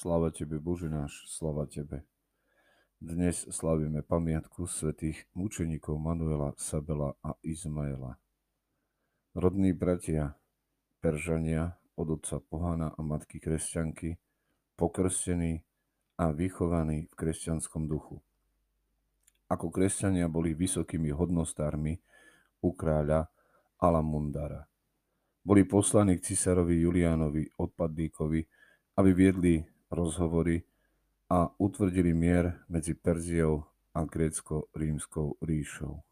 Sláva Tebe, Bože náš, sláva Tebe. Dnes slavíme pamiatku svätých mučeníkov Manuela, Sabela a Izmaela. Rodní bratia, Peržania, od otca pohana a matky kresťanky, pokrstení a vychovaní v kresťanskom duchu. Ako kresťania boli vysokými hodnostármi u kráľa Alamundara. Boli poslaní k cisárovi Juliánovi odpadníkovi, aby viedli rozhovory a utvrdili mier medzi Perziou a grécko-rímskou ríšou.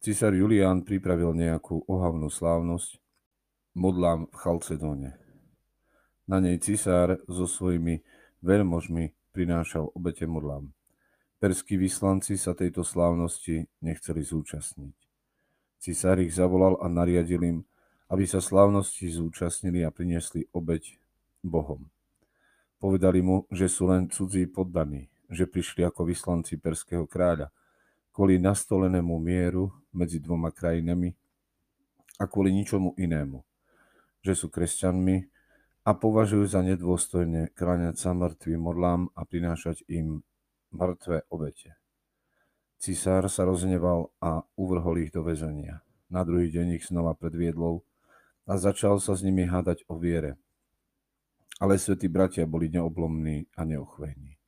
Cisár Julián pripravil nejakú ohavnú slávnosť modlám v Chalcedóne. Na nej cisár so svojimi veľmožmi prinášal obete modlám. Perskí vyslanci sa tejto slávnosti nechceli zúčastniť. Cisár ich zavolal a nariadil im, aby sa slávnosti zúčastnili a priniesli obeť Bohom. Povedali mu, že sú len cudzí poddaní, že prišli ako vyslanci perského kráľa kvôli nastolenému mieru medzi dvoma krajinami a kvôli ničomu inému, že sú kresťanmi a považujú za nedôstojne kráňať sa mŕtvým modlám a prinášať im mŕtve obete. Cisár sa rozneval a uvrhol ich do väzenia. Na druhý deň ich znova predviedlou a začal sa s nimi hádať o viere. Ale svätí bratia boli neoblomní a neochvejní.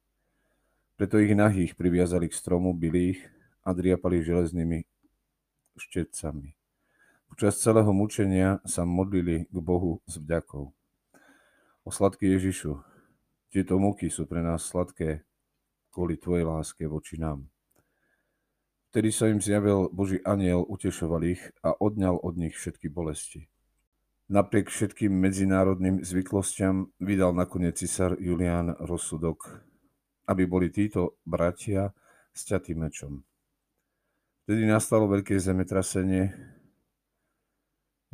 Preto ich nahých priviazali k stromu, byli ich a driapali železnými štecami. Počas celého mučenia sa modlili k Bohu s vďakou. O sladký Ježišu, tieto muky sú pre nás sladké kvôli Tvojej láske voči nám. Vtedy sa im zjavil Boží aniel, utešoval ich a odňal od nich všetky bolesti. Napriek všetkým medzinárodným zvyklostiam vydal nakoniec cisár Julián rozsudok, aby boli títo bratia sťatí mečom. Vtedy nastalo veľké zemetrasenie,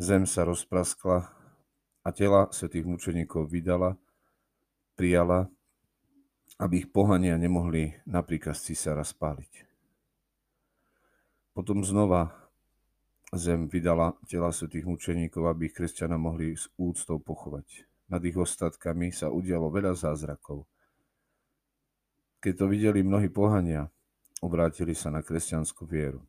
zem sa rozpraskla a tela svetých mučeníkov vydala, prijala, aby ich pohania nemohli napríklad z cisára spáliť. Potom znova zem vydala tela svetých mučeníkov, aby ich kresťania mohli s úctou pochovať. Nad ich ostatkami sa udialo veľa zázrakov. Keď to videli mnohí pohania, obrátili sa na kresťanskú vieru.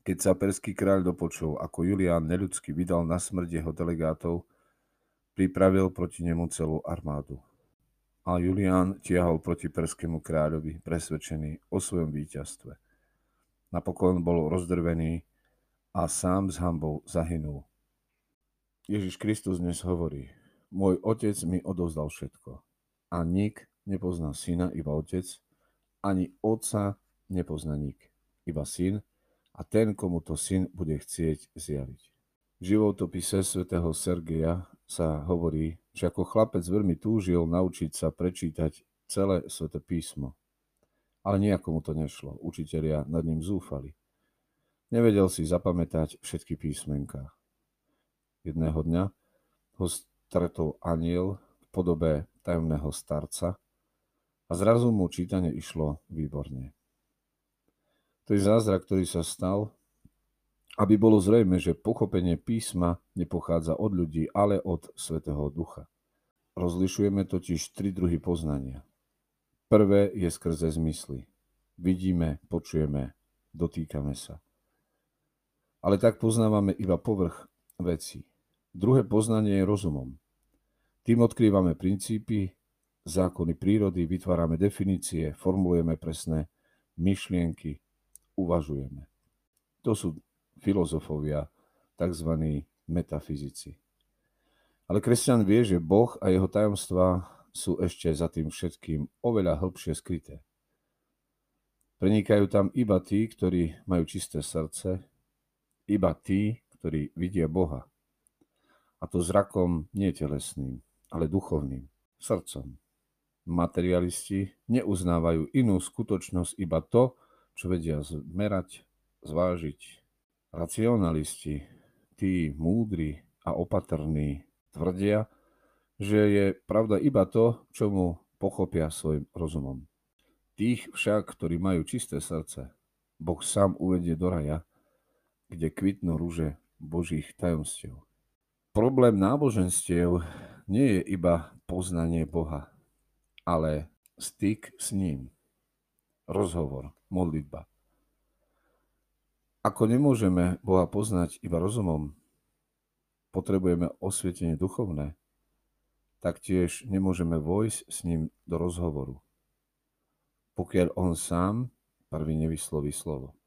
Keď sa perský kráľ dopočul, ako Julián neľudsky vydal na smrť jeho delegátov, pripravil proti nemu celú armádu. A Julián tiahol proti perskému kráľovi, presvedčený o svojom víťazstve. Napokon bol rozdrvený a sám s hambou zahynul. Ježiš Kristus dnes hovorí, môj otec mi odovzdal všetko a nik nepozná syna, iba otec, ani otca nepozná nik, iba syn a ten, komu to syn bude chcieť zjaviť. V životopise svätého Sergeja sa hovorí, že ako chlapec veľmi túžil naučiť sa prečítať celé sväté písmo. Ale nejako mu to nešlo. Učitelia nad ním zúfali. Nevedel si zapamätať všetky písmenká. Jedného dňa ho stretol aniel v podobe tajomného starca a zrazu mu čítanie išlo výborne. To je zázrak, ktorý sa stal, aby bolo zrejme, že pochopenie písma nepochádza od ľudí, ale od Svetého Ducha. Rozlišujeme totiž tri druhy poznania. Prvé je skrze zmysly. Vidíme, počujeme, dotýkame sa. Ale tak poznávame iba povrch veci. Druhé poznanie je rozumom. Tým odkrývame princípy, zákony prírody, vytvárame definície, formulujeme presné myšlienky, uvažujeme. To sú filozofovia, tzv. metafyzici. Ale kresťan vie, že Boh a jeho tajomstvá sú ešte za tým všetkým oveľa hĺbšie skryté. Prenikajú tam iba tí, ktorí majú čisté srdce, iba tí, ktorí vidia Boha. A to zrakom nie telesným, ale duchovným, srdcom materialisti neuznávajú inú skutočnosť iba to, čo vedia zmerať, zvážiť. Racionalisti, tí múdri a opatrní, tvrdia, že je pravda iba to, čo mu pochopia svojim rozumom. Tých však, ktorí majú čisté srdce, Boh sám uvedie do raja, kde kvitnú rúže Božích tajomstiev. Problém náboženstiev nie je iba poznanie Boha, ale styk s ním, rozhovor, modlitba. Ako nemôžeme Boha poznať iba rozumom, potrebujeme osvietenie duchovné, tak tiež nemôžeme vojsť s ním do rozhovoru, pokiaľ on sám prvý nevysloví slovo.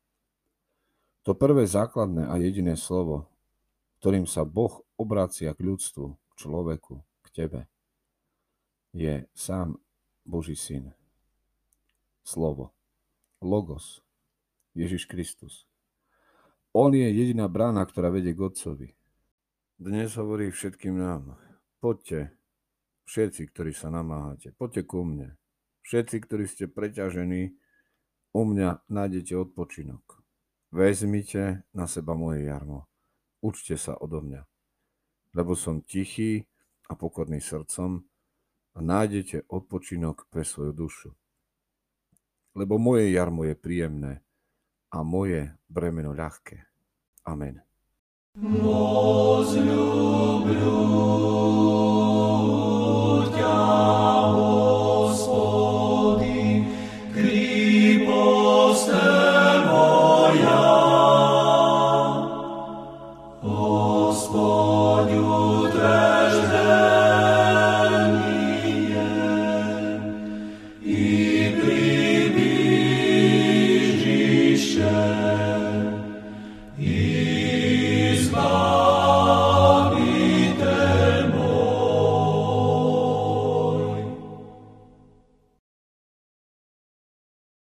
To prvé základné a jediné slovo, ktorým sa Boh obracia k ľudstvu, k človeku, k tebe, je sám Boží syn. Slovo. Logos. Ježiš Kristus. On je jediná brána, ktorá vedie k Otcovi. Dnes hovorí všetkým nám, poďte, všetci, ktorí sa namáhate, poďte ku mne. Všetci, ktorí ste preťažení, u mňa nájdete odpočinok. Vezmite na seba moje jarmo. Učte sa odo mňa. Lebo som tichý a pokorný srdcom a nájdete odpočinok pre svoju dušu. Lebo moje jarmo je príjemné a moje bremeno ľahké. Amen. Gospod,